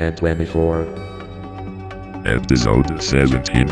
1024. Episode 17.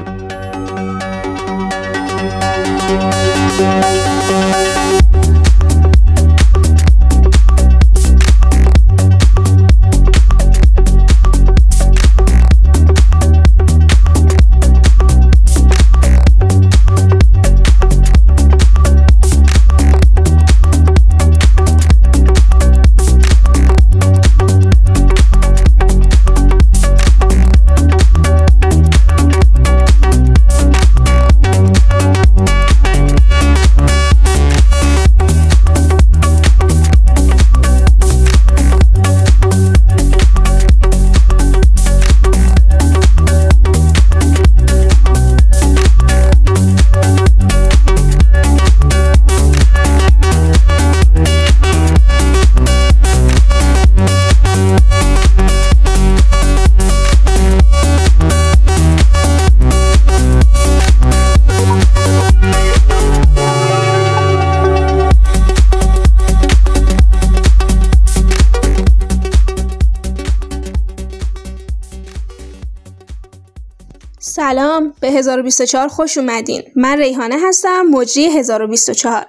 سلام به 1024 خوش اومدین. من ریحانه هستم مجری 1024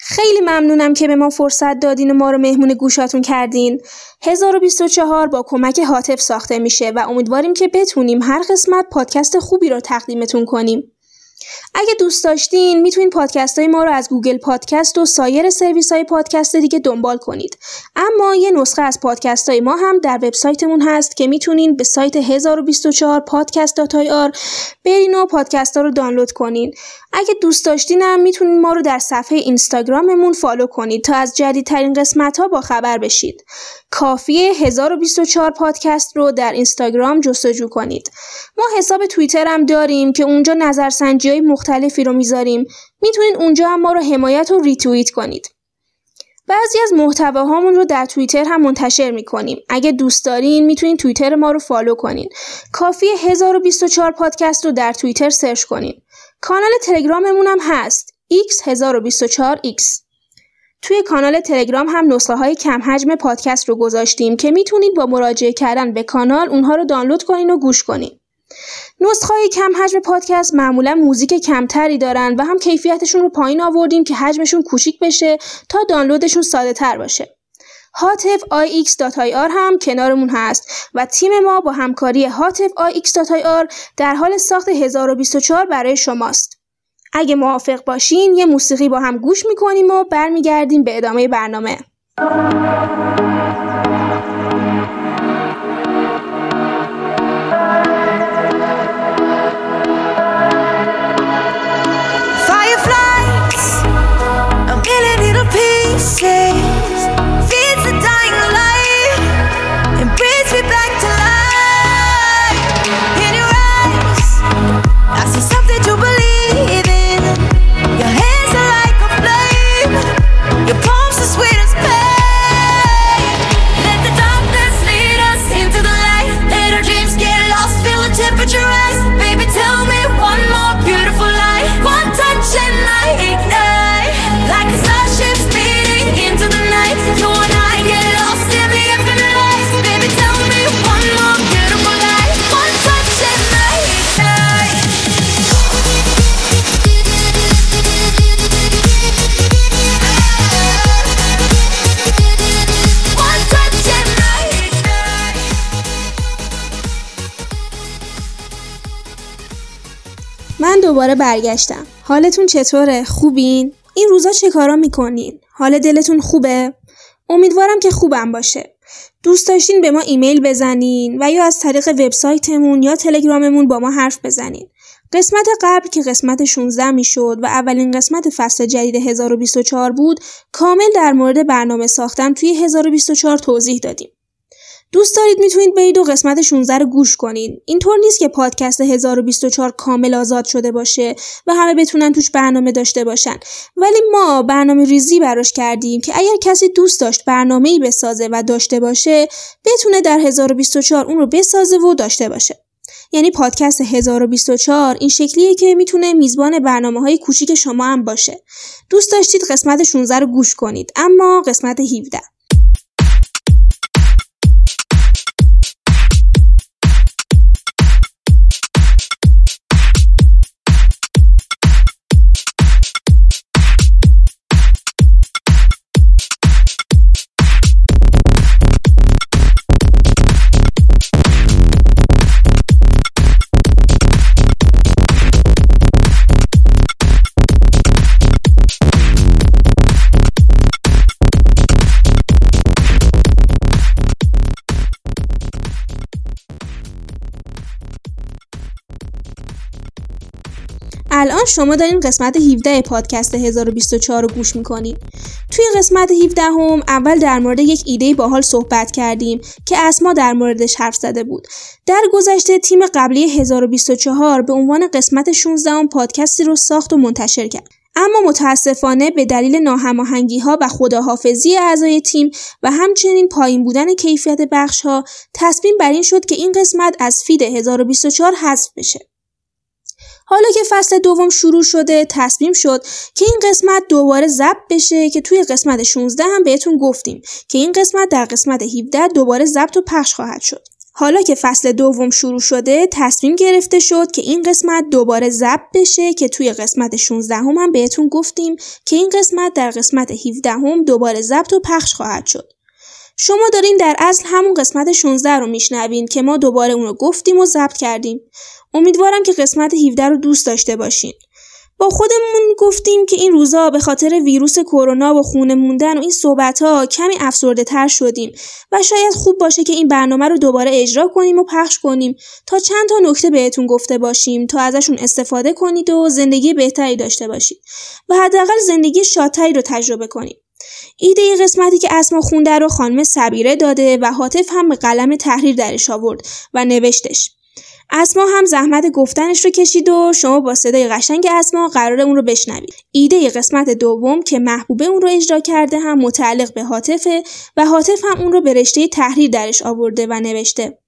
خیلی ممنونم که به ما فرصت دادین و ما رو مهمون گوشاتون کردین. 1024 با کمک هاتف ساخته میشه و امیدواریم که بتونیم هر قسمت پادکست خوبی رو تقدیمتون کنیم. اگه دوست داشتین می‌تونین پادکست های ما رو از گوگل پادکست و سایر سرویس های پادکست دیگه دنبال کنید. اما یه نسخه از پادکست های ما هم در وبسایتمون هست که می‌تونین به سایت 1024 پادکست آر برین و پادکست ها رو دانلود کنین. اگه دوست داشتین هم می‌تونین ما رو در صفحه اینستاگراممون follow کنید تا از جدیدترین قسمت ها با خبر بشید. کافیه 1024 پادکست رو در اینستاگرام جستجو کنید. ما حساب توییتر هم داریم که اونجا نظرسنجی های مختلفی رو می‌ذاریم. می‌تونید اونجا هم ما رو حمایت و ریتوییت کنید. بعضی از محتواهامون رو در توییتر هم منتشر می‌کنیم. اگه دوست دارین می‌تونین توییتر ما رو follow کنین. کافی 1024 پادکست رو در توییتر سرچ کنین. کانال تلگراممون هم هست. x1024x توی کانال تلگرام هم نسخه های کم حجم پادکست رو گذاشتیم که می‌تونید با مراجعه کردن به کانال اونها رو دانلود کنین و گوش کنین. نسخه های کم حجم پادکست معمولا موزیک کمتری دارن و هم کیفیتشون رو پایین آوردیم که حجمشون کوچیک بشه تا دانلودشون ساده تر باشه. هاتف ix.ir هم کنارمون هست و تیم ما با همکاری هاتف ix.ir در حال ساخت 1024 برای شماست. اگه موافق باشین یه موسیقی با هم گوش می‌کنیم و برمیگردیم به ادامه برنامه. say من دوباره برگشتم. حالتون چطوره؟ خوبین؟ این روزا چه کارا می‌کنین؟ حال دلتون خوبه؟ امیدوارم که خوبم باشه. دوست داشتین به ما ایمیل بزنین و یا از طریق وبسایتمون یا تلگراممون با ما حرف بزنین. قسمت قبل که قسمت 16 می‌شد و اولین قسمت فصل جدید 1024 بود کامل در مورد برنامه ساختن توی 1024 توضیح دادیم. دوست دارید می‌تونید برید و قسمت 16 رو گوش کنین. اینطور نیست که پادکست 1024 کامل آزاد شده باشه و همه بتونن توش برنامه داشته باشن. ولی ما برنامه ریزی براش کردیم که اگر کسی دوست داشت برنامه ای بسازه و داشته باشه بتونه در 1024 اون رو بسازه و داشته باشه. یعنی پادکست 1024 این شکلیه که می‌تونه میزبان برنامه های کوچیک شما هم باشه. دوست داشتید قسمت 16 رو گوش کنید اما قسمت 17 الان شما دارین قسمت 17 پادکست 1024 رو گوش می‌کنید. توی قسمت 17 هم اول در مورد یک ایده باحال صحبت کردیم که اسما در موردش حرف زده بود. در گذشته تیم قبلی 1024 به عنوان قسمت 16 هم پادکستی رو ساخت و منتشر کرد. اما متاسفانه به دلیل ناهماهنگی ها و خداحافظی اعضای تیم و همچنین پایین بودن کیفیت بخش ها تصمیم بر این شد که این قسمت از فید 1024 حذف بشه. حالا که فصل دوم شروع شده تصمیم شد که این قسمت دوباره ضبط بشه که توی قسمت 16 هم بهتون گفتیم که این قسمت در قسمت 17 دوباره ضبط و پخش خواهد شد. حالا که فصل دوم شروع شده تصمیم گرفته شد که این قسمت دوباره ضبط بشه که توی قسمت 16 هم, هم بهتون گفتیم که این قسمت در قسمت 17 هم دوباره ضبط و پخش خواهد شد. شما دارین در اصل همون قسمت 16 رو میشنوین که ما دوباره اون رو گفتیم و ضبط کردیم. امیدوارم که قسمت 17 رو دوست داشته باشین. با خودمون گفتیم که این روزا به خاطر ویروس کرونا و خونه موندن و این صحبت ها کمی افسرده تر شدیم و شاید خوب باشه که این برنامه رو دوباره اجرا کنیم و پخش کنیم تا چند تا نکته بهتون گفته باشیم تا ازشون استفاده کنید و زندگی بهتری داشته باشید و حداقل زندگی شادتری رو تجربه کنید. ایده ای قسمتی که اسما خونده رو خانم سبیره داده و حاطف هم به قلم تحریر درش آورد و نوشتش اسما هم زحمت گفتنش رو کشید و شما با صدای قشنگ اسما قرار اون رو بشنوید. ایده قسمت دوم که محبوبه اون رو اجرا کرده هم متعلق به حاطفه و حاطف هم اون رو به رشته تحریر درش آورده و نوشته.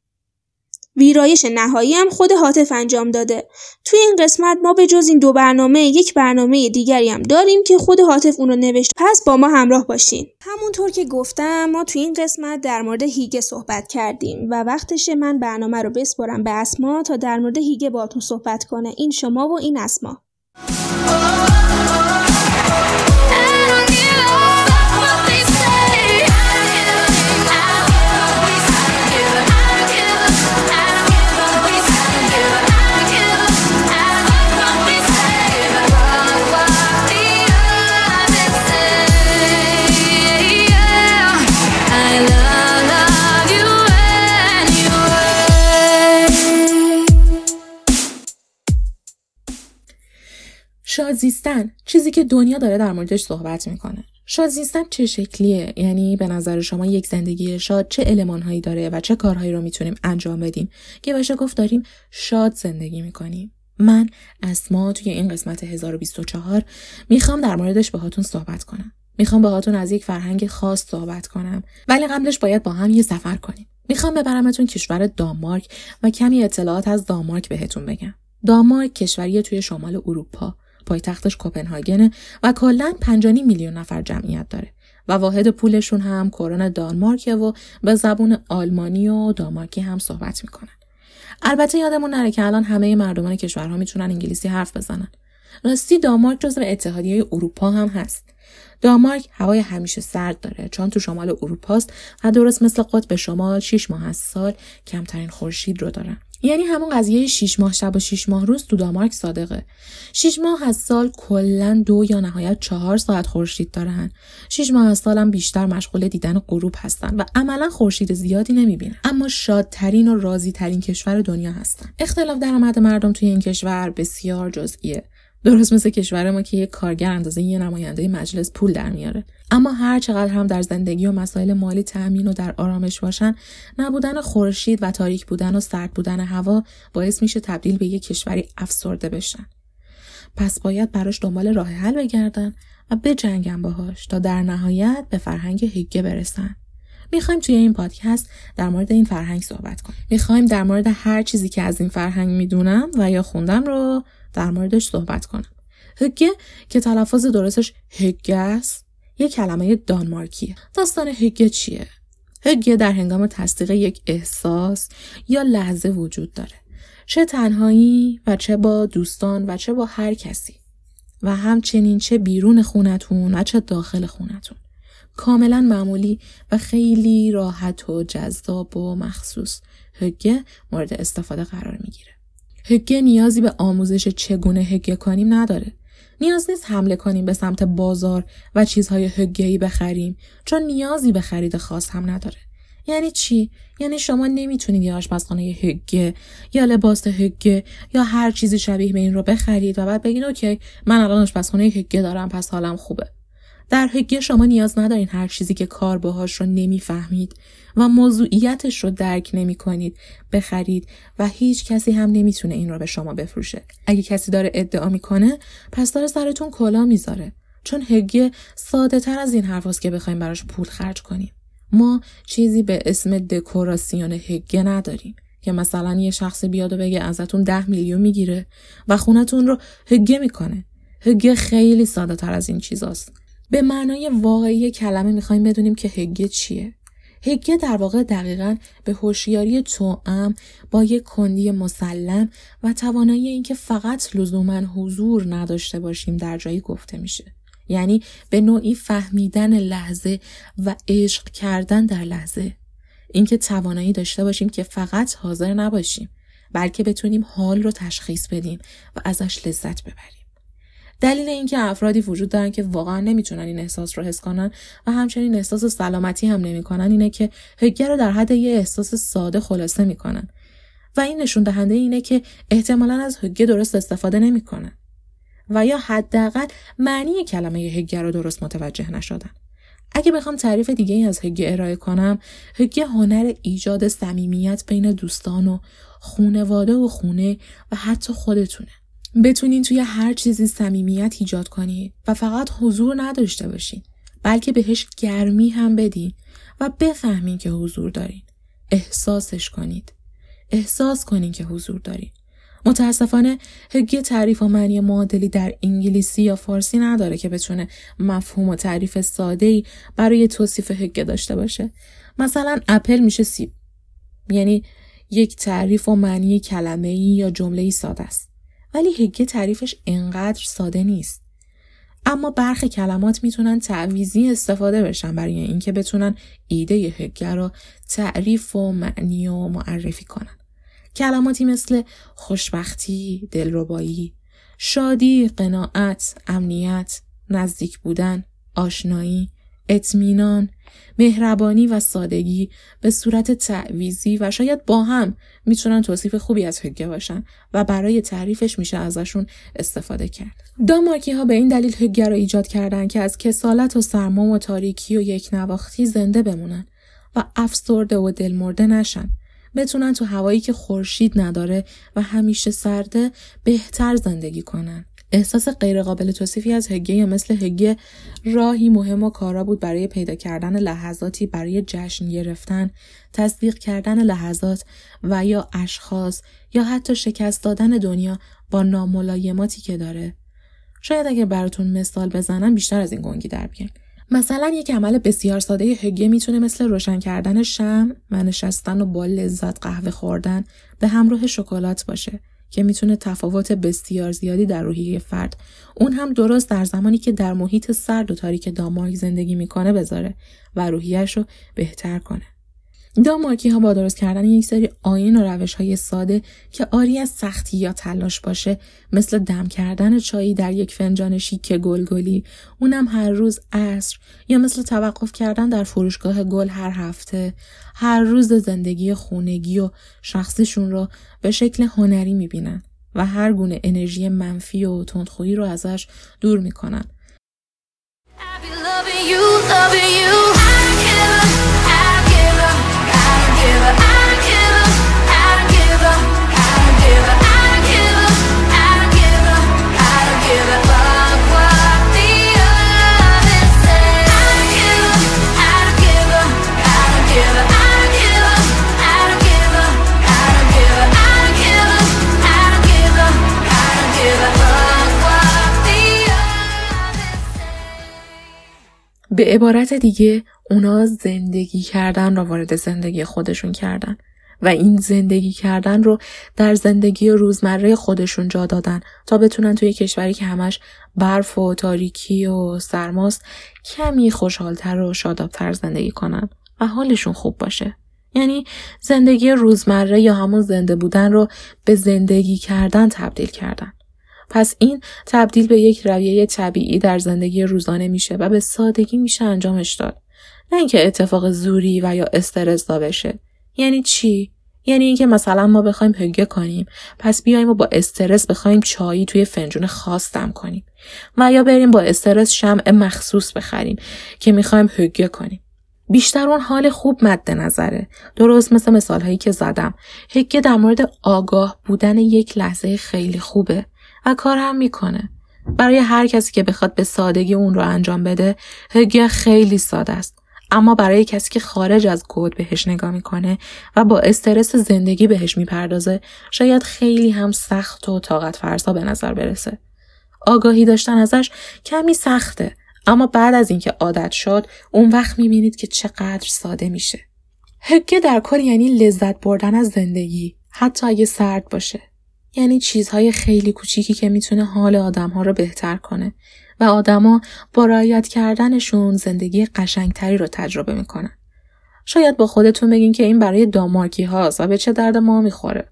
ویرایش نهایی هم خود حاطف انجام داده. توی این قسمت ما به جز این دو برنامه یک برنامه دیگری هم داریم که خود حاطف اون رو نوشت. پس با ما همراه باشین. همونطور که گفتم ما توی این قسمت در مورد هیگه صحبت کردیم و وقتشه من برنامه رو بسپرم به اسما تا در مورد هیگه باتون صحبت کنه. این شما و این اسما. شاد زیستن چیزی که دنیا داره در موردش صحبت می‌کنه. شاد زیستن چه شکلیه؟ یعنی به نظر شما یک زندگی شاد چه المانهایی داره و چه کارهایی رو می‌تونیم انجام بدیم؟ که باشه گفت داریم شاد زندگی می‌کنیم. من اسما توی این قسمت 1024 می‌خوام در موردش باهاتون صحبت کنم. می‌خوام باهاتون از یک فرهنگ خاص صحبت کنم. ولی قبلش باید با هم یه سفر کنیم. می‌خوام ببرمتون کشور دانمارک و کمی اطلاعات از دانمارک بهتون بگم. دانمارک کشوری توی شمال اروپا. پایتختش کوپنهاگنه و کلا 5 میلیون نفر جمعیت داره و واحد پولشون هم کرون دانمارکه و به زبون آلمانی و دانمارکی هم صحبت می‌کنن. البته یادمون نره که الان همه مردمان کشورها می‌تونن انگلیسی حرف بزنن. راستی دانمارک جزو اتحادیه اروپا هم هست. دانمارک هوای همیشه سرد داره چون تو شمال اروپاست و درست مثل قطب شمال 6 ماه از سال کمترین خورشید رو دارن. یعنی همون قضیه 6 ماه شب و 6 ماه روز تو دانمارک صادقه. 6 ماه از سال کلا دو یا نهایت چهار ساعت خورشید دارن. 6 ماه از سال هم بیشتر مشغول دیدن غروب هستن و عملا خورشید زیادی نمی‌بینن. اما شادترین و راضی ترین کشور دنیا هستن. اختلاف درآمد مردم توی این کشور بسیار جزئیه. درست مثل کشور ما که یک کارگر اندازه یه نماینده مجلس پول در میاره. اما هر چقدر هم در زندگی و مسائل مالی تأمین و در آرامش باشن نبودن خورشید و تاریک بودن و سرد بودن هوا باعث میشه تبدیل به یک کشوری افسرده بشن. پس باید براش دنبال راه حل بگردن و بجنگن باهاش تا در نهایت به فرهنگ هیگه برسن. می‌خوایم توی این پادکست در مورد این فرهنگ صحبت کنیم. می‌خوایم در مورد هر چیزی که از این فرهنگ می‌دونم و یا خوندم رو در موردش صحبت کنم. هگه که تلفظ درستش هگه است یک کلمه دانمارکیه. داستان هگه چیه؟ هگه در هنگام تصدیق یک احساس یا لحظه وجود داره. چه تنهایی و چه با دوستان و چه با هر کسی. و همچنین چه بیرون خونتون و چه داخل خونتون. کاملا معمولی و خیلی راحت و جذاب و مخصوص هگه مورد استفاده قرار می‌گیره. هگه نیازی به آموزش چگونه هگه کنیم نداره. نیاز نیست حمله کنیم به سمت بازار و چیزهای هگهی بخریم چون نیازی به خرید خاص هم نداره. یعنی چی یعنی شما نمی‌تونید یه آشپزخانه هگه یا لباس هگه یا هر چیزی شبیه به این رو بخرید و بعد بگین اوکی من الان آشپزخانه هگه دارم پس حالم خوبه در هگه شما نیاز ندارین هر چیزی که کار باهاش رو نمی‌فهمید و موضوعیتش رو درک نمی کنید بخرید و هیچ کسی هم نمی‌تونه این رو به شما بفروشه. اگه کسی داره ادعا می‌کنه پس داره سرتون کلا می‌ذاره. چون هگه ساده تر از این حرف که بخوایم براش پول خرج کنیم. ما چیزی به اسم دکوراسیون هگه نداریم که مثلا یه شخص بیاد و بگه ازتون ده میلیون می‌گیره و خونتون رو هگه می‌کنه. هگه خیلی ساده تر از این چیزاست. به معنای واقعی کلمه می‌خوایم بدونیم که هگه چیه. هگه در واقع دقیقا به هوشیاری توام با یک کندی مسلم و توانایی اینکه فقط لزوما حضور نداشته باشیم در جایی گفته میشه. یعنی به نوعی فهمیدن لحظه و عشق کردن در لحظه. اینکه توانایی داشته باشیم که فقط حاضر نباشیم بلکه بتونیم حال رو تشخیص بدیم و ازش لذت ببریم. دلیل اینکه افرادی وجود دارن که واقعا نمی‌تونن این احساس رو حس کنن و همچنین احساس سلامتی هم نمی‌کنن اینه که هگه رو در حد یه احساس ساده خلاصه می‌کنن. و این نشون دهنده اینه که احتمالا از هگه درست استفاده نمی‌کنن. و یا حداقل معنی کلمه هگه رو درست متوجه نشدن. اگه بخوام تعریف دیگه ای از هگه ارائه کنم هگه هنر ایجاد صمیمیت بین دوستان و خونواده و خونه و حتی خودتونه. بتونین توی هر چیزی صمیمیت ایجاد کنید و فقط حضور نداشته باشین بلکه بهش گرمی هم بدین و بفهمین که حضور دارین. احساسش کنید. احساس کنین که حضور دارین. متاسفانه هگی تعریف و معنی معادلی در انگلیسی یا فارسی نداره که بتونه مفهوم و تعریف ساده ای برای توصیف هگه داشته باشه. مثلا اپل میشه سیب یعنی یک تعریف و معنی کلمه ای یا جمله ای ساده است. ولی هگه تعریفش انقدر ساده نیست. اما برخی کلمات می‌تونن تعویزی استفاده بشن برای اینکه بتونن ایده هگه رو تعریف و معنی و معرفی کنن. کلماتی مثل خوشبختی، دلربایی، شادی، قناعت، امنیت، نزدیک بودن، آشنایی، اطمینان، مهربانی و سادگی به صورت تعویزی و شاید با هم می‌تونن توصیف خوبی از هگه باشن و برای تعریفش میشه ازشون استفاده کرد. دامارکی ها به این دلیل هگه را ایجاد کردن که از کسالت و سرما و تاریکی و یک نواختی زنده بمونن و افسرده و دلمرده نشن. بتونن تو هوایی که خورشید نداره و همیشه سرده بهتر زندگی کنن. احساس غیرقابل توصیفی از هگه یا مثل هگه راهی مهم و کارا بود برای پیدا کردن لحظاتی برای جشن گرفتن، تصدیق کردن لحظات و یا اشخاص یا حتی شکست دادن دنیا با ناملایماتی که داره. شاید اگه براتون مثال بزنم بیشتر از این گنگی در بیان. مثلا یک عمل بسیار ساده هگه می‌تونه مثل روشن کردن شم و نشستن و با لذت قهوه خوردن به همراه شکلات باشه که می‌تونه تفاوت بسیار زیادی در روحیه فرد اون هم درست در زمانی که در محیط سرد و تاریک دامارک زندگی می‌کنه بذاره و روحیش رو بهتر کنه. دامارکی ها با درست کردن یک سری آین و روش های ساده که آری از سختی یا تلاش باشه مثل دم کردن چایی در یک فنجان شیک گلگلی اونم هر روز عصر یا مثل توقف کردن در فروشگاه گل هر هفته. هر روز زندگی خونگی و شخصیشون رو به شکل هنری می‌بینن و هر گونه انرژی منفی و تندخویی رو ازش دور می‌کنن. به عبارت دیگه اونا زندگی کردن را وارد زندگی خودشون کردن و این زندگی کردن رو در زندگی روزمره خودشون جا دادن تا بتونن توی کشوری که همش برف و تاریکی و سرماست کمی خوشحالتر و شادابتر زندگی کنن و حالشون خوب باشه. یعنی زندگی روزمره یا همون زنده بودن رو به زندگی کردن تبدیل کردن. پس این تبدیل به یک رویه طبیعی در زندگی روزانه میشه و به سادگی میشه انجامش داد. نه اینکه اتفاق زوری و یا استرس بشه یعنی چی؟ یعنی اینکه مثلا ما بخوایم هگه کنیم پس بیایم و با استرس بخوایم چایی توی فنجون خاص دم کنیم. و یا بریم با استرس شمع مخصوص بخریم که می‌خوایم هگه کنیم. بیشتر اون حال خوب مد نظره. درست مثل مثال هایی که زدم. هگه در مورد آگاه بودن یک لحظه خیلی خوبه. و کار هم می‌کنه. برای هر کسی که بخواد به سادگی اون رو انجام بده هگه خیلی ساده است. اما برای کسی که خارج از کد بهش نگاه می‌کنه و با استرس زندگی بهش می‌پردازه شاید خیلی هم سخت و طاقت فرسا به نظر برسه. آگاهی داشتن ازش کمی سخته اما بعد از اینکه عادت شد اون وقت می‌بینید که چقدر ساده میشه. هگه در کل یعنی لذت بردن از زندگی حتی اگه سرد باشه. یعنی چیزهای خیلی کوچیکی که می‌تونه حال آدمها رو بهتر کنه و آدما با رعایت کردنشون زندگی قشنگتری رو تجربه می‌کنن. شاید با خودتون بگین که این برای دامارکی هاست و به چه درد ما می‌خوره.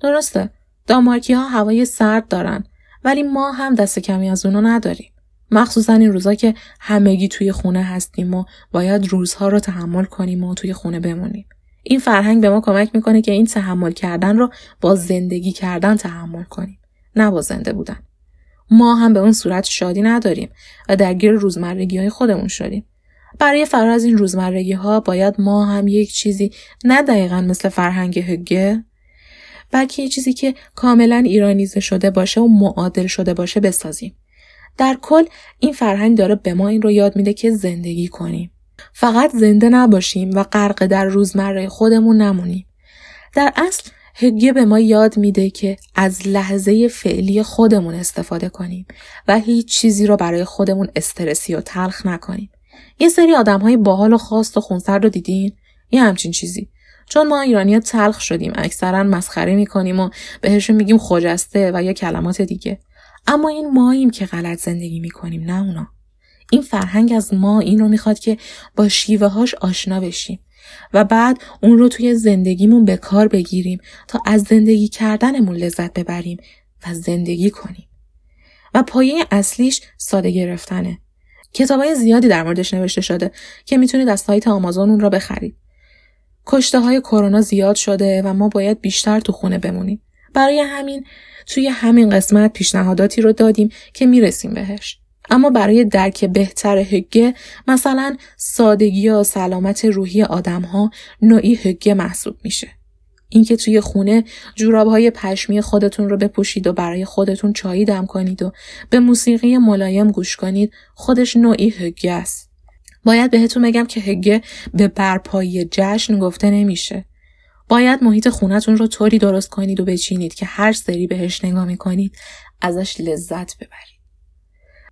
درسته. دامارکی ها هوای سرد دارن ولی ما هم دست کمی از اونو نداریم. مخصوصا این روزا که همگی توی خونه هستیم و باید روزها رو تحمل کنیم و توی خونه بمونیم. این فرهنگ به ما کمک می‌کنه که این تحمل کردن رو با زندگی کردن تحمل کنیم. نه با زنده بودن. ما هم به اون صورت شادی نداریم و درگیر روزمرگی های خودمون شدیم. برای فرار از این روزمرگی ها باید ما هم یک چیزی نه دقیقا مثل فرهنگ هگه بلکه یه چیزی که کاملا ایرانیزه شده باشه و معادل شده باشه بسازیم. در کل این فرهنگ داره به ما این رو یاد میده که زندگی کنیم. فقط زنده نباشیم و غرق در روزمره خودمون نمونیم. در اصل هگیه به ما یاد میده که از لحظه فعلی خودمون استفاده کنیم و هیچ چیزی رو برای خودمون استرسی و تلخ نکنیم. یه سری آدم های باحال و خاص و خونسرد رو دیدین؟ یه همچین چیزی. چون ما ایرانی ها تلخ شدیم اکثرا مسخره می‌کنیم و بهشون میگیم خجسته و یا کلمات دیگه. اما این ماییم که غلط زندگی می‌کنیم نه اونا. این فرهنگ از ما این رو می‌خواد که با شیوه هاش آشنا بشیم و بعد اون رو توی زندگیمون به کار بگیریم تا از زندگی کردنمون لذت ببریم و زندگی کنیم. و پایه اصلیش ساده گرفتنه. های زیادی در موردش نوشته شده که می‌تونید از سایت آمازون اون را بخرید. کشته های کرونا زیاد شده و ما باید بیشتر تو خونه بمونیم. برای همین توی همین قسمت پیشنهاداتی رو دادیم که می‌رسیم بهش. اما برای درک بهتر هگه مثلا سادگی یا سلامت روحی آدم ها نوعی هگه محسوب میشه. اینکه توی خونه جوراب های پشمی خودتون رو بپوشید و برای خودتون چایی دم کنید و به موسیقی ملایم گوش کنید خودش نوعی هگه است. باید بهتون بگم که هگه به برپایی جشن گفته نمیشه. باید محیط خونتون رو طوری درست کنید و بچینید که هر سری بهش نگاه می‌کنید ازش لذت ببرید.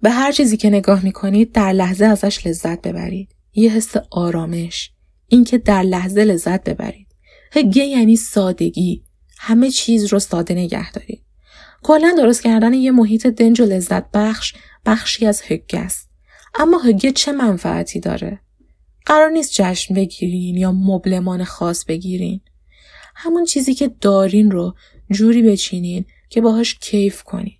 به هر چیزی که نگاه می‌کنید در لحظه ازش لذت ببرید. یه حس آرامش. اینکه در لحظه لذت ببرید. هگه یعنی سادگی. همه چیز رو ساده نگه دارید. کلا درست کردن یه محیط دنج و لذت بخش بخشی از هگه است. اما هگه چه منفعتی داره؟ قرار نیست جشن بگیرین یا مبلمان خاص بگیرین. همون چیزی که دارین رو جوری بچینین که باهاش کیف کنین.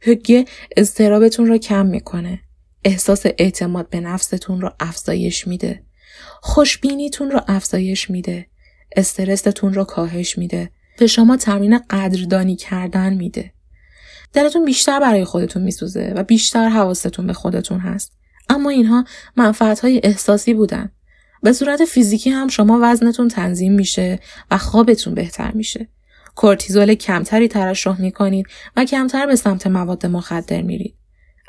هگه اضطرابتون رو کم می‌کنه. احساس اعتماد به نفستون رو افزایش میده. خوشبینیتون رو افزایش میده. استرستون رو کاهش میده. به شما تمرین قدردانی کردن میده. دلتون بیشتر برای خودتون میسوزه و بیشتر حواستون به خودتون هست. اما اینها منفعت های احساسی بودن. به صورت فیزیکی هم شما وزنتون تنظیم میشه و خوابتون بهتر میشه. کورتیزول کمتری ترشح می کنید و کمتر به سمت مواد مخدر میرید.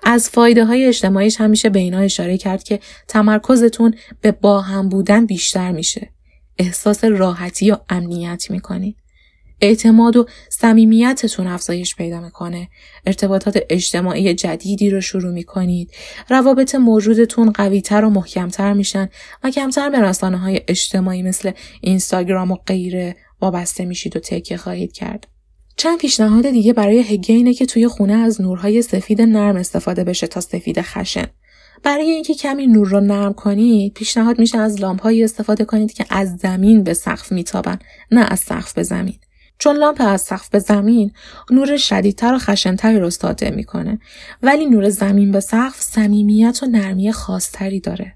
از فایده های اجتماعیش همیشه به اینا اشاره کرد که تمرکزتون به با هم بودن بیشتر میشه. احساس راحتی و امنیت می‌کنید. اعتماد و صمیمیتتون افزایش پیدا می‌کنه. ارتباطات اجتماعی جدیدی رو شروع می‌کنید. روابط موجودتون قویتر و محکمتر میشن و کمتر به رسانه های اجتماعی مثل اینستاگرام و غیره وابسته میشید و تکیه خواهید کرد. چند پیشنهاد دیگه برای هگه اینه که توی خونه از نورهای سفید نرم استفاده بشه تا سفید خشن. برای اینکه کمی نور رو نرم کنید پیشنهاد میشه از لامپهایی استفاده کنید که از زمین به سقف میتابن نه از سقف به زمین چون لامپ از سقف به زمین نور شدیدتر و خشنتری رو ساطع می‌کنه ولی نور زمین به سقف صمیمیت و نرمی خاصتری داره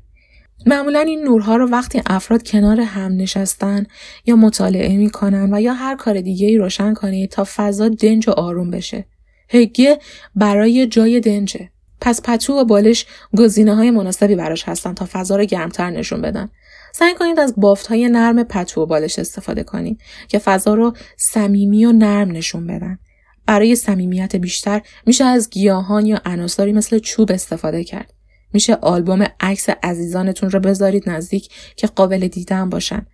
معمولا این نورها رو وقتی افراد کنار هم نشستن یا مطالعه می‌کنن و یا هر کار دیگه ای روشن کنید تا فضا دنج و آروم بشه. هگیه برای جای دنجه. پس پتو و بالش گزینه های مناسبی براش هستن تا فضا رو گرمتر نشون بدن. سعی کنید از بافت های نرم پتو و بالش استفاده کنید که فضا رو صمیمی و نرم نشون بدن. برای صمیمیت بیشتر میشه از گیاهان یا عناصری مثل چوب استفاده کرد. میشه آلبوم عکس عزیزانتون رو بذارید نزدیک که قابل دیدن باشن.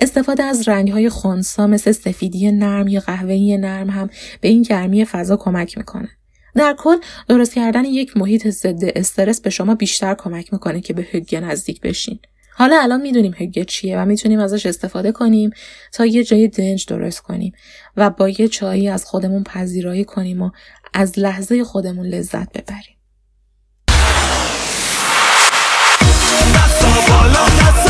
استفاده از رنگهای خونسا مثل سفیدی نرم یا قهوه‌ای نرم هم به این گرمی فضا کمک می‌کنه. در کل درست کردن یک محیط ضد استرس به شما بیشتر کمک می‌کنه که به هگه نزدیک بشین. حالا الان می‌دونیم هگه چیه و می‌تونیم ازش استفاده کنیم تا یه جای دنج درست کنیم و با یه چایی از خودمون پذیرایی کنیم و از لحظه خودمون لذت ببریم. کرونا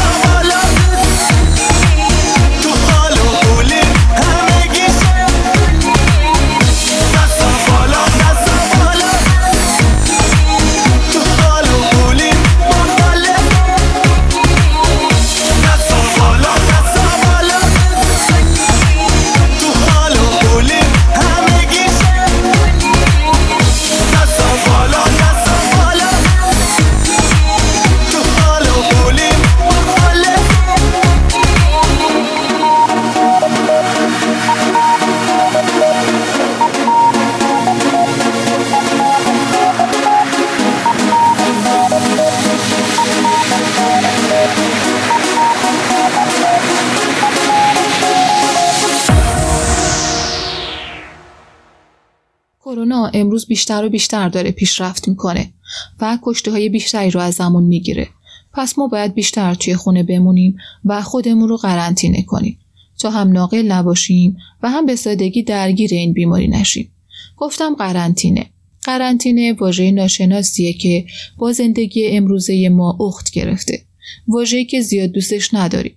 امروز بیشتر و بیشتر داره پیشرفت می‌کنه و کشته های بیشتری رو از زمان می‌گیره. پس ما باید بیشتر توی خونه بمونیم و خودمون رو قرنطینه کنیم تا هم ناقل نباشیم و هم به سادگی درگیر این بیماری نشیم. گفتم قرنطینه. قرنطینه واژه ناشناسیه که با زندگی امروزه ما اخت گرفته. واژه‌ای که زیاد دوستش نداریم.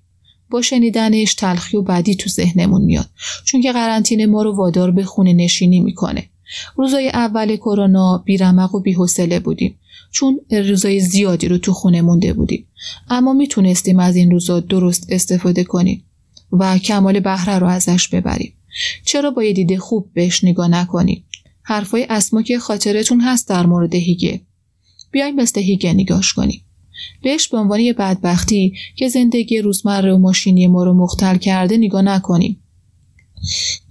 با شنیدنش تلخی و بدی تو ذهنمون میاد چون که قرنطینه ما رو وادار به خونه نشینی می‌کنه روزای اول کرونا بیرمق و بیحوصله بودیم. چون روزای زیادی رو تو خونه مونده بودیم. اما می‌تونستیم از این روزا درست استفاده کنیم و کمال بهره رو ازش ببریم. چرا با یه دیده خوب بهش نگاه نکنیم؟ حرفای اسما که خاطرتون هست در مورد هیگه. بیایم مثل هیگه نگاش کنیم. بهش به عنوان یه بدبختی که زندگی روزمره و ماشینی ما رو مختل کرده نگاه نکنیم.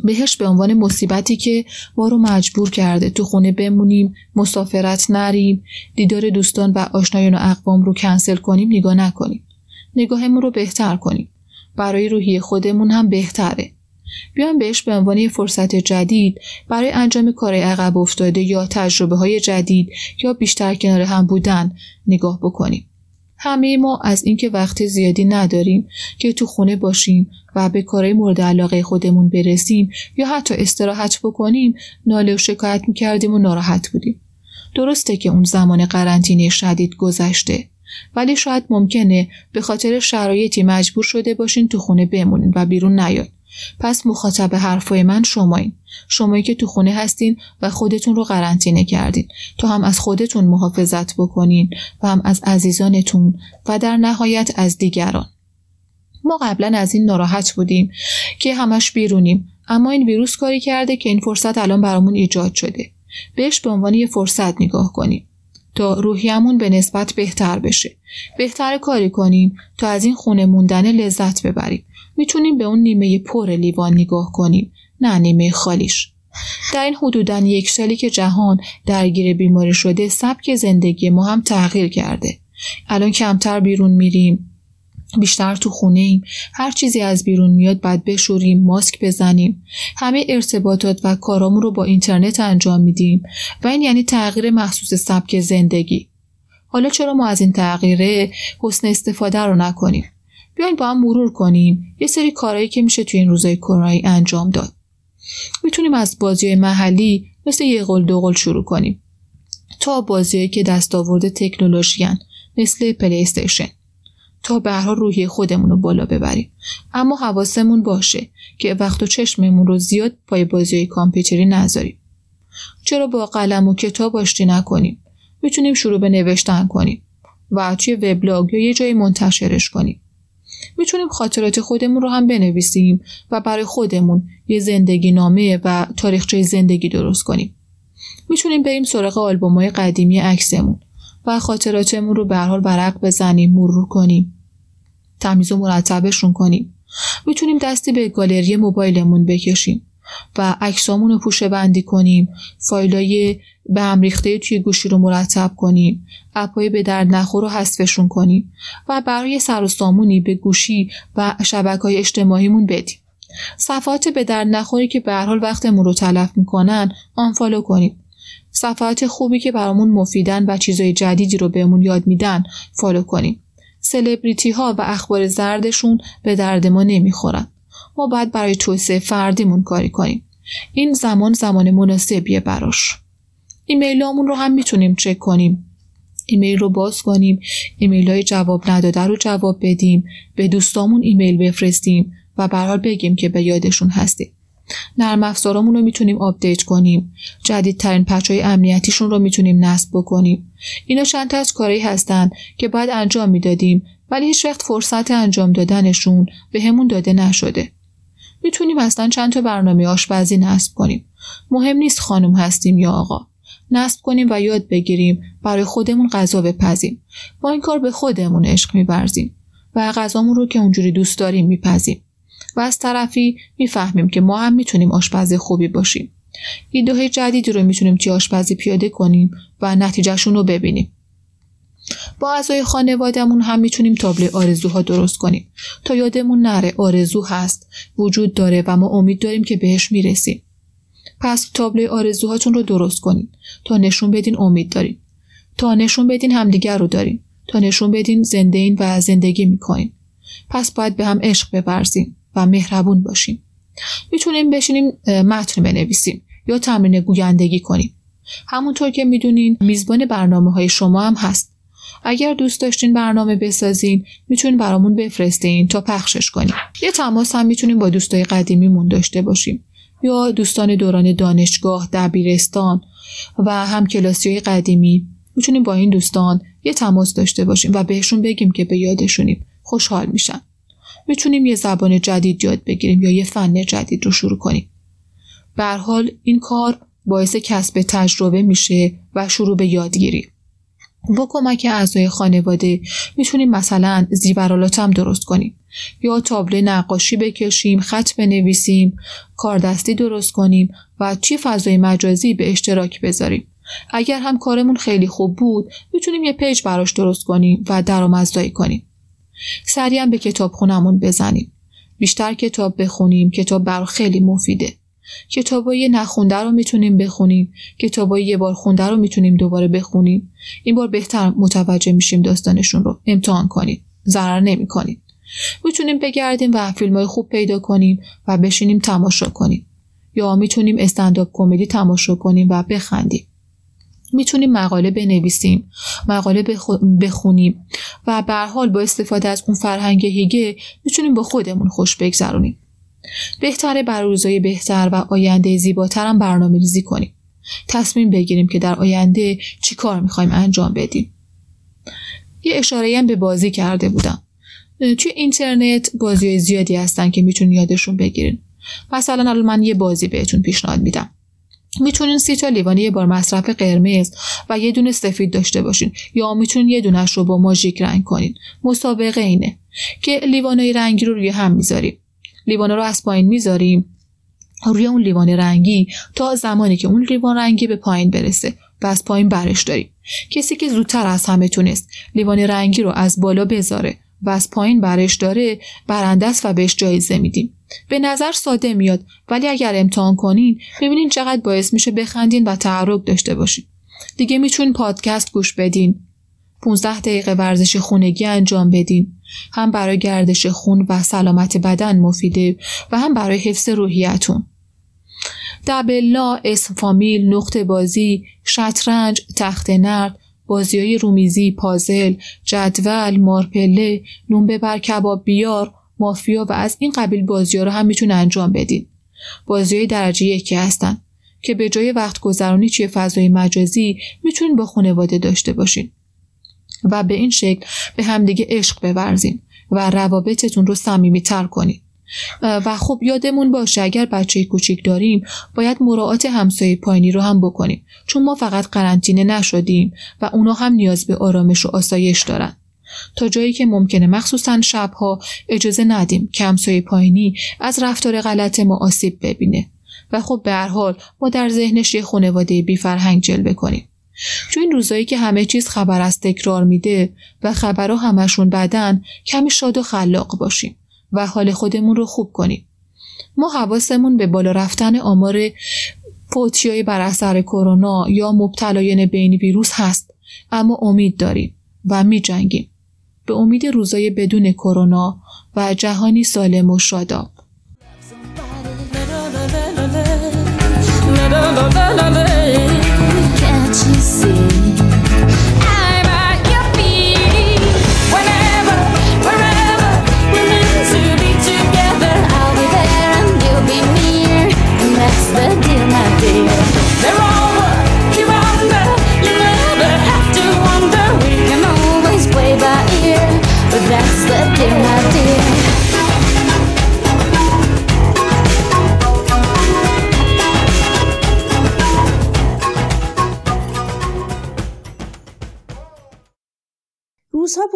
بهش به عنوان مصیبتی که ما رو مجبور کرده تو خونه بمونیم مسافرت نریم دیدار دوستان و آشنایان و اقوام رو کنسل کنیم نگاه نکنیم. نگاهمون رو بهتر کنیم. برای روحی خودمون هم بهتره. بیایم بهش به عنوان فرصت جدید برای انجام کار عقب افتاده یا تجربه های جدید یا بیشتر کنار هم بودن نگاه بکنیم. همه ما از اینکه وقت زیادی نداریم که تو خونه باشیم و به کارهای مورد علاقه خودمون برسیم یا حتی استراحت بکنیم ناله و شکایت می‌کردیم و ناراحت بودیم. درسته که اون زمان قرنطینه شدید گذشته ولی شاید ممکنه به خاطر شرایطی مجبور شده باشین تو خونه بمونین و بیرون نیاید. پس مخاطب حرفای من شمایین. شمایی که تو خونه هستین و خودتون رو قرنطینه کردین تا هم از خودتون محافظت بکنین و هم از عزیزانتون و در نهایت از دیگران. ما قبلا از این ناراحت بودیم که همش بیرونیم اما این ویروس کاری کرده که این فرصت الان برامون ایجاد شده. بهش به عنوان یه فرصت نگاه کنیم. تا روحیمون به نسبت بهتر بشه. بهتر کاری کنیم تا از این خونه موندن لذت ببریم. می‌تونیم به اون نیمه پر لیوان نگاه کنیم نه نیمه خالیش. در این حدودا یک سالی که جهان درگیر بیماری شده سبک زندگی ما هم تغییر کرده. الان کمتر بیرون میریم بیشتر تو خونه ایم هر چیزی از بیرون میاد بعد بشوریم ماسک بزنیم همه ارتباطات و کارامون رو با اینترنت انجام میدیم و این یعنی تغییر محسوس سبک زندگی حالا چرا ما از این تغییره حسن استفاده رو نکنیم بیاین با هم مرور کنیم. یه سری کارهایی که میشه توی این روزای کرونایی انجام داد. می‌تونیم از بازی محلی مثل یه قول دو قول شروع کنیم. تا بازیهایی که دستاورد تکنولوژیان مثل پلی استیشن تا به هر روحی خودمون رو بالا ببریم. اما حواسمون باشه که وقت و چشممون رو زیاد پای بازی کامپیوتری نذاریم. چرا با قلم و کتاب آشتی نکنیم؟ می‌تونیم شروع به نوشتن کنیم و توی وبلاگ یا یه جایی منتشرش کنیم. می‌تونیم خاطرات خودمون رو هم بنویسیم و برای خودمون یه زندگی نامه و تاریخچه زندگی درست کنیم. می‌تونیم بریم سراغ آلبوم‌های قدیمی عکسمون و خاطراتمون رو به حال ورق بزنیم مرور کنیم. تمیز و مرتبشون کنیم. می‌تونیم دستی به گالری موبایلمون بکشیم. و عکسامون رو پوشه بندی کنیم. فایلای به هم ریخته توی گوشی رو مرتب کنیم. اپای به درد نخور رو حذفشون کنیم. و برای سر و سامونی به گوشی و شبکه های اجتماعیمون بدیم. صفحات به درد نخوری که به حال وقتمون رو تلف می‌کنن آنفالو کنیم. صفحات خوبی که برامون مفیدن و چیزای جدیدی رو بهمون یاد میدن فالو کنیم. سلبریتی ها و اخبار زردشون به درد ما نمی‌خورن. ما باید برای توسعه فردیمون کاری کنیم. این زمان زمان مناسبیه براش. ایمیلامون رو هم می‌تونیم چک کنیم. ایمیل رو باز کنیم. ایمیل های جواب نداده رو جواب بدیم. به دوستامون ایمیل بفرستیم و برحال بگیم که به یادشون هستیم. نرم افزارامون رو می‌تونیم آپدیت کنیم. جدیدترین patch های امنیتیشون رو می‌تونیم نصب بکنیم. اینا چند تا از کارایی هستن که باید انجام می‌دادیم ولی هیچ وقت فرصت انجام دادنشون بهمون داده نشده. می‌تونیم اصلا چند تا برنامه آشپزی نصب کنیم. مهم نیست خانم هستیم یا آقا. نصب کنیم و یاد بگیریم برای خودمون غذا بپزیم. با این کار به خودمون عشق میورزیم و غذامون رو که اونجوری دوست داریم میپزیم. و از طرفی می‌فهمیم که ما هم می‌تونیم آشپز خوبی باشیم. ایده های جدیدی رو می‌تونیم توی آشپزی پیاده کنیم و نتیجهشون رو ببینیم. با اعضای خانوادهمون هم می‌تونیم تابلو آرزوها درست کنیم. تا یادمون نره آرزو هست وجود داره و ما امید داریم که بهش می‌رسیم. پس تابلوی آرزوهاتون رو درست کنید تا نشون بدین امید دارین. تا نشون بدین همدیگر رو دارین. تا نشون بدین زنده این و زندگی می‌کنین. پس باید به هم عشق بورزیم و مهربون باشیم. می‌تونیم بشینیم متن بنویسیم یا تمرین گویندگی کنیم. همونطور که می‌دونین میزبان برنامه های شما هم هست. اگر دوست داشتین برنامه بسازین می‌تونین برامون بفرستین تا پخشش کنیم یه تماس هم می‌تونیم با دوستای قدیمیمون داشته باشیم یا دوستان دوران دانشگاه دبیرستان و هم کلاسی های قدیمی. می‌تونیم با این دوستان یه تماس داشته باشیم و بهشون بگیم که به یادشونیم. خوشحال میشن. می‌تونیم یه زبان جدید یاد بگیریم یا یه فن جدید رو شروع کنیم. به حال این کار باعث کسب تجربه میشه و شروع به یادگیری. با کمک اعضای خانواده می‌تونیم مثلا زیورالات هم درست کنیم. یا تابلو نقاشی بکشیم خط بنویسیم کاردستی درست کنیم و چی فضای مجازی به اشتراک بذاریم. اگر هم کارمون خیلی خوب بود می‌تونیم یه پیج براش درست کنیم و درآمدزایی کنیم. سریعا به کتاب خونمون بزنیم. بیشتر کتاب بخونیم کتاب بر خیلی مفیده. کتابای نخونده رو می‌تونیم بخونیم. کتابای یه بار خونده رو می‌تونیم دوباره بخونیم. این بار بهتر متوجه میشیم داستانشون رو. امتحان کنید ضرر نمی‌کنید می‌تونیم بگردیم و فیلم های خوب پیدا کنیم و بشینیم تماشا کنیم. یا می‌تونیم استنداپ کمدی تماشا کنیم و بخندیم. می‌تونیم مقاله بنویسیم مقاله بخونیم و به حال با استفاده از اون فرهنگ هیگه می‌تونیم با خودمون خوش بگذرونیم. بهتره بر روزای بهتر و آینده زیباتر هم برنامه ریزی کنیم. تصمیم بگیریم که در آینده چی کار می‌خوایم انجام بدیم. یه اشاره هم به بازی کرده بودم. توی اینترنت بازی زیادی هستن که می‌تونین یادشون بگیرین. مثلا الان من یه بازی بهتون پیشنهاد میدم. می‌تونین سی تا لیوان یه بار مصرف قرمز و یه دونه سفید داشته باشین یا می‌تونین یه دونش رو با ماژیک رنگ کنین. مسابقه اینه که لیوانای رنگی رو روی هم می‌ذاریم. لیوان رو از پایین می‌ذاریم. روی اون لیوان رنگی تا زمانی که اون لیوان رنگی به پایین برسه. و از پایین برش داریم. کسی که زودتر از همه تونست لیوان رنگی رو از بالا بذاره و از پایین برش داره برنده است و بهش جایزه میدیم. به نظر ساده میاد ولی اگر امتحان کنین ببینین چقدر باعث میشه بخندین و تحرک داشته باشین. دیگه می‌تونین پادکست گوش بدین. 15 دقیقه ورزش خونگی انجام بدین. هم برای گردش خون و سلامت بدن مفیده و هم برای حفظ روحیتون دبلا، اسم فامیل، نقطه بازی، شطرنج، تخت نرد، بازی های رومیزی، پازل، جدول، مارپله، نون ببر کباب بیار، مافیا و از این قبیل بازی ها رو هم می‌تونه انجام بدین. بازی های درجه یکی هستن که به جای وقت گذرانی چیه فضای مجازی می‌تونین با خانواده داشته باشین. و به این شکل به همدیگه عشق بورزین و روابطتون رو صمیمیتر کنید. و خب یادمون باشه اگر بچه کوچیک داریم باید مراعات همسایه پایینی رو هم بکنیم چون ما فقط قرنطینه نشدیم و اونا هم نیاز به آرامش و آسایش دارن. تا جایی که ممکنه مخصوصا شبها اجازه ندیم که همسایه پایینی از رفتار غلط ما آسیب ببینه. و خب به هر حال ما در ذهنش یه خانواده بی فرهنگ جلوه کنیم. چون این روزایی که همه چیز خبر از تکرار میده و خبرها همشون بدن کمی شاد و خلاق باشیم و حال خودمون رو خوب کنیم ما حواسمون به بالا رفتن آمار فوتیای بر اثر کرونا یا مبتلایان بین ویروس هست اما امید داریم و می جنگیم. به امید روزای بدون کرونا و جهانی سالم و شاداب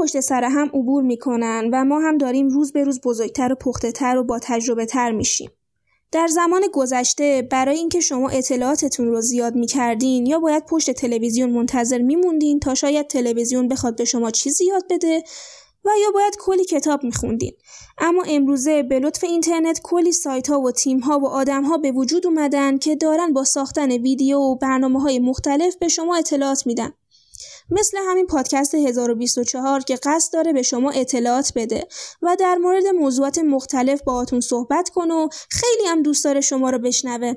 پشت سر هم عبور می‌کنن و ما هم داریم روز به روز بزرگتر و پخته تر و با تجربه تر میشیم. در زمان گذشته برای اینکه شما اطلاعاتتون رو زیاد می‌کردین یا باید پشت تلویزیون منتظر میموندین تا شاید تلویزیون بخواد به شما چیزی یاد بده و یا باید کلی کتاب میخوندین. اما امروزه به لطف اینترنت کلی سایت ها و تیم ها و آدم ها به وجود اومدن که دارن با ساختن ویدیو و برنامه های مختلف به شما اطلاعات میدن. مثل همین پادکست 1024 که قصد داره به شما اطلاعات بده و در مورد موضوعات مختلف باهاتون صحبت کنه و خیلی هم دوست داره شما رو بشنوه.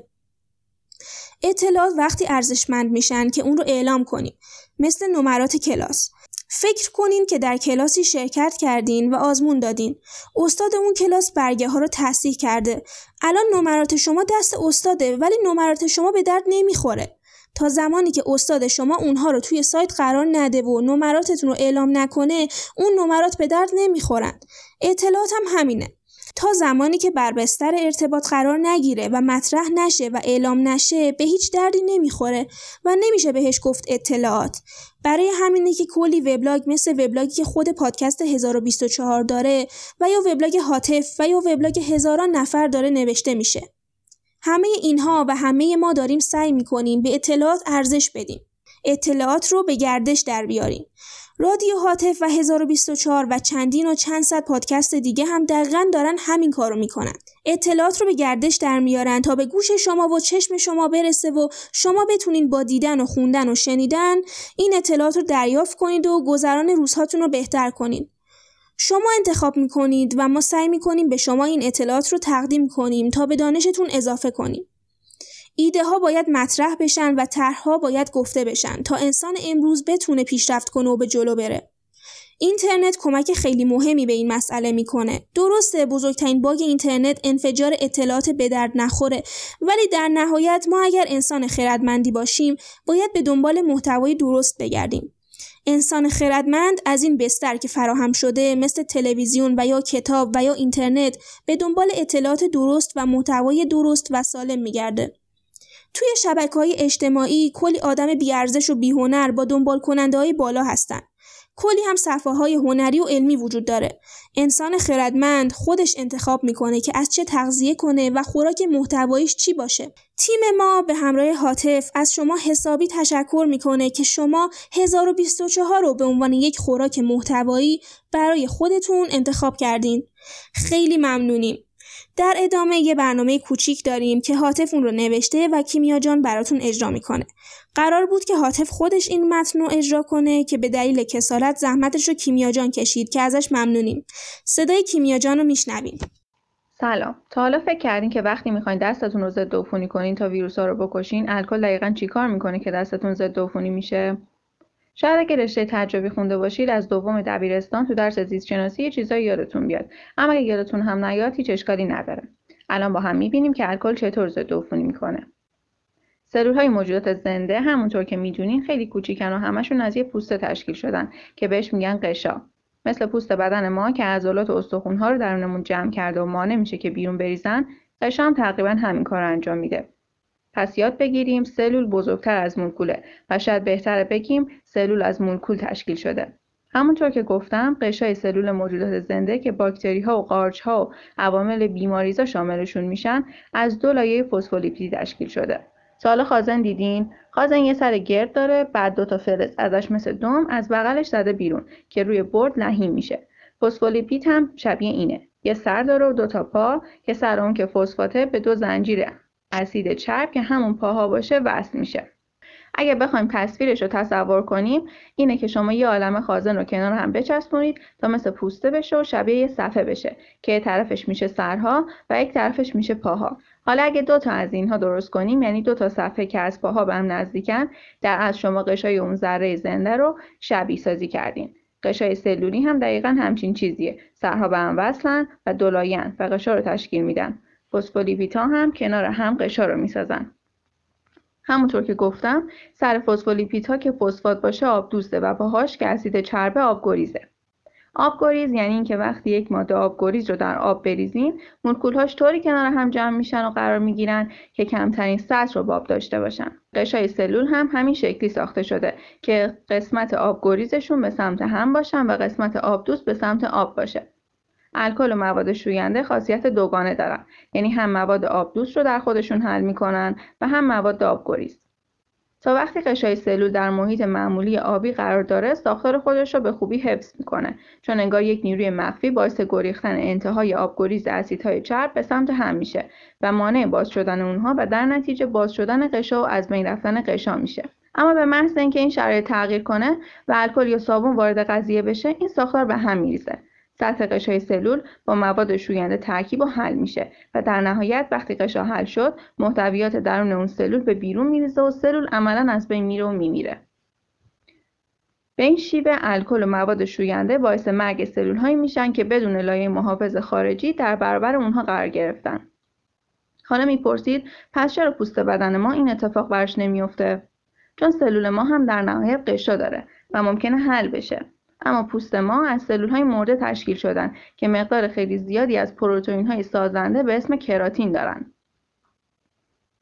اطلاعات وقتی ارزشمند میشن که اون رو اعلام کنیم مثل نمرات کلاس. فکر کنین که در کلاسی شرکت کردین و آزمون دادین. استاد اون کلاس برگه ها رو تصحیح کرده. الان نمرات شما دست استاده ولی نمرات شما به درد نمی‌خوره. تا زمانی که استاد شما اونها رو توی سایت قرار نده و نمراتتون رو اعلام نکنه اون نمرات به درد نمی‌خورن اطلاعات هم همینه. تا زمانی که بر بستر ارتباط قرار نگیره و مطرح نشه و اعلام نشه به هیچ دردی نمی‌خوره و نمیشه بهش گفت اطلاعات. برای همینه که کلی وبلاگ مثل وبلاگی که خود پادکست 1024 داره و یا وبلاگ هاتف و یا وبلاگ هزاران نفر داره نوشته میشه. همه اینها و همه ما داریم سعی می‌کنیم به اطلاعات ارزش بدیم. اطلاعات رو به گردش در بیاریم. رادیو هاتف و 1024 و چندین و چند صد پادکست دیگه هم دقیقا دارن همین کارو می‌کنن. اطلاعات رو به گردش در میارن تا به گوش شما و چشم شما برسه و شما بتونین با دیدن و خوندن و شنیدن این اطلاعات رو دریافت کنید و گذران روزهاتون رو بهتر کنید. شما انتخاب می کنید و ما سعی می کنیم به شما این اطلاعات رو تقدیم کنیم تا به دانشتون اضافه کنیم. ایده ها باید مطرح بشن و طرحها باید گفته بشن تا انسان امروز بتونه پیشرفت کنه و به جلو بره. اینترنت کمک خیلی مهمی به این مسئله می‌کنه. درسته بزرگترین باگ اینترنت انفجار اطلاعات به درد نخوره ولی در نهایت ما اگر انسان خردمندی باشیم باید به دنبال محتوای درست بگردیم. انسان خردمند از این بستر که فراهم شده مثل تلویزیون و یا کتاب و یا اینترنت به دنبال اطلاعات درست و محتوای درست و سالم میگرده. توی شبکه های اجتماعی کلی آدم بیارزش و بیهنر با دنبال کننده های بالا هستن. کلی هم صفحه های هنری و علمی وجود داره. انسان خردمند خودش انتخاب می‌کنه که از چه تغذیه کنه و خوراک محتوایش چی باشه. تیم ما به همراه حاطف از شما حسابی تشکر می‌کنه که شما 1024 رو به عنوان یک خوراک محتوایی برای خودتون انتخاب کردین. خیلی ممنونیم. در ادامه یه برنامه کوچیک داریم که حاطف اون رو نوشته و کیمیا جان براتون اجرا می‌کنه. قرار بود که حاطف خودش این متن رو اجرا کنه که به دلیل کسالت زحمتش رو کیمیا جان کشید که ازش ممنونیم. صدای کیمیا جان رو میشنویم. سلام تا حالا فکر کردین که وقتی می‌خواین دستتون رو ضد عفونی کنین تا ویروس ها رو بکشین الکل دقیقا چیکار می‌کنه که دستتون ضد عفونی میشه شاید اگه رشته تجربی خونده باشید از دوم دبیرستان تو درس زیست شناسی یه چیزایی یادتون بیاد. اما اگه یادتون هم نیاد هیچ اشکالی نداره. الان با هم می‌بینیم که الکل چطور ضد عفونی می‌کنه. سلول های موجودات زنده همونطور که می‌دونین خیلی کوچیکن و همشون از یه پوسته تشکیل شدن که بهش میگن قشا. مثل پوست بدن ما که عضلات و استخونها رو درونمون جمع کرده و مانع میشه که بیرون بریزن قشا هم تقریبا همین کار انجام میده. پس یاد بگیریم سلول بزرگتر از مولکوله و شاید بهتره بگیم سلول از مولکول تشکیل شده. همونطور که گفتم قشای سلول موجودات زنده که باکتری ها و قارچ ها و عوامل بیماریزا شاملشون میشن از دو لایه فسفولیپیدی تشکیل شده. حالا خازن دیدین؟ خازن یه سر گرد داره بعد دو تا فلز ازش مثل دم از بغلش زده بیرون که روی برد لحیم میشه. فسفولیپید هم شبیه اینه. یه سر داره و دو تا پا که سر اون که فسفاته به دو زنجیر اسید چرب که همون پاها باشه وصل میشه. اگه بخوایم تصویرش رو تصور کنیم اینه که شما یه عالم خازن رو کنار هم بچسبونید تا مثل پوسته بشه و شبیه یه صفحه بشه که یه طرفش میشه سرها و یک طرفش میشه پاها. حالا اگه دو تا از اینها درست کنیم یعنی دو تا صفحه که از پاها به هم نزدیکن در از شما قشای اون ذره زنده رو شبیه سازی کردین. قشای سلولی هم دقیقا همچین چیزیه. سرها به هم وصلن و دولایین و قشا رو تشکیل میدن. فسفولیپیدها هم کنار هم قشا رو می‌سازن. همونطور که گفتم سر فسفولیپیدها که فسفات باشه آب دوسته و پاهاش که اسید چربه آبگریزه آبگریز یعنی اینکه وقتی یک ماده آبگریز رو در آب بریزیم مولکولهاش طوری کنار هم جمع میشن و قرار می‌گیرن که کمترین سطح رو باب داشته باشن. قشای سلول هم همین شکلی ساخته شده که قسمت آبگریزشون به سمت هم باشن و قسمت آبدوست به سمت آب باشه. الکل و مواد شوینده خاصیت دوگانه دارن. یعنی هم مواد آبدوست رو در خودشون حل می‌کنن و هم مواد آبگریز تا وقتی قشای سلول در محیط معمولی آبی قرار داره ساختار خودش رو به خوبی حفظ می‌کنه. چون انگار یک نیروی مخفی باعث گریختن انتهای آبگریز اسیدهای چرب به سمت هم میشه و مانع باز شدن اونها و در نتیجه باز شدن قشا و از بین رفتن قشا میشه. اما به محض اینکه این شرایط تغییر کنه و الکل یا صابون وارد قضیه بشه این ساختار به هم میریزه. سطح قشای سلول با مواد شوینده ترکیب و حل میشه و در نهایت وقتی قشا حل شد محتویات درون اون سلول به بیرون میریزه و سلول عملا از بین میره و میمیره. به این شیوه الکل و مواد شوینده باعث مرگ سلول هایی میشن که بدون لایه محافظ خارجی در برابر اونها قرار گرفتن. حالا می‌پرسید پس چرا پوست بدن ما این اتفاق برش نمیافته؟ چون سلول ما هم در نهایت قشا داره و ممکنه حل بشه. اما پوست ما از سلول های مرده تشکیل شدن که مقدار خیلی زیادی از پروتئین های سازنده به اسم کراتین دارن.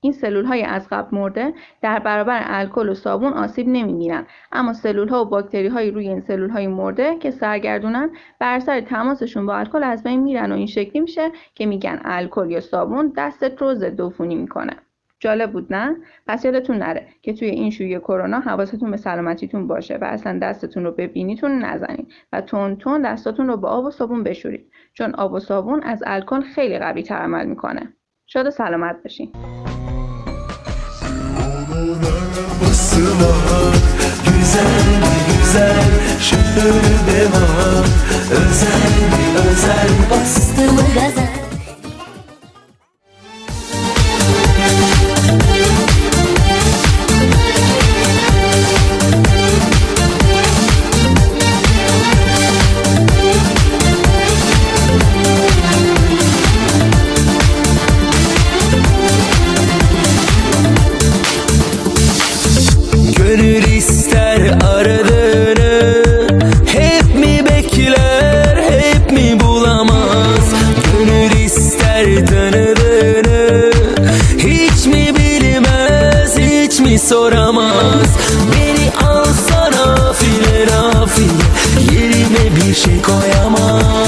این سلول های از قبل مرده در برابر الکل و صابون آسیب نمی‌گیرن اما سلول ها و باکتری های روی این سلول های مرده که سرگردونن بر اثر تماسشون با الکل از بین میرن و این شکلی میشه که میگن الکل یا صابون دستت رو ضد عفونی می‌کنه جالب بود نه؟ پس یادتون نره که توی این شویه کرونا حواستون به سلامتیتون باشه و اصلا دستتون رو به بینیتون نزنید و تون تون دستاتون رو با آب و صابون بشورید چون آب و صابون از الکل خیلی قوی تر عمل می‌کنه. شاد و سلامت باشین. শিকোয় আমার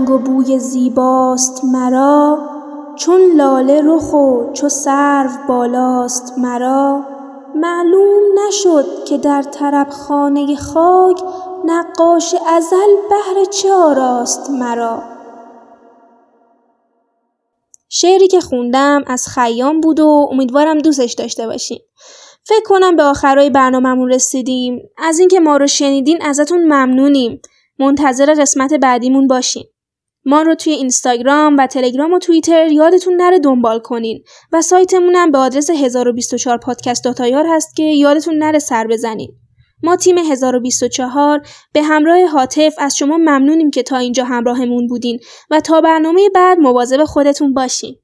رنگ و بوی زیباست مرا چون لاله رخ و چو سرو بالاست مرا معلوم نشد که در طرب خانه خاک نقاش ازل بهر چه آراست مرا شعری که خوندم از خیام بود و امیدوارم دوستش داشته باشین. فکر کنم به آخرای برنامهمون رسیدیم. از اینکه ما رو شنیدین ازتون ممنونیم. منتظر قسمت بعدیمون باشین. ما رو توی اینستاگرام و تلگرام و توییتر یادتون نره دنبال کنین و سایتمون هم به آدرس 1024 پادکست داتایار هست که یادتون نره سر بزنین. ما تیم 1024 به همراه حاطف از شما ممنونیم که تا اینجا همراهمون بودین و تا برنامه بعد مواظب خودتون باشین.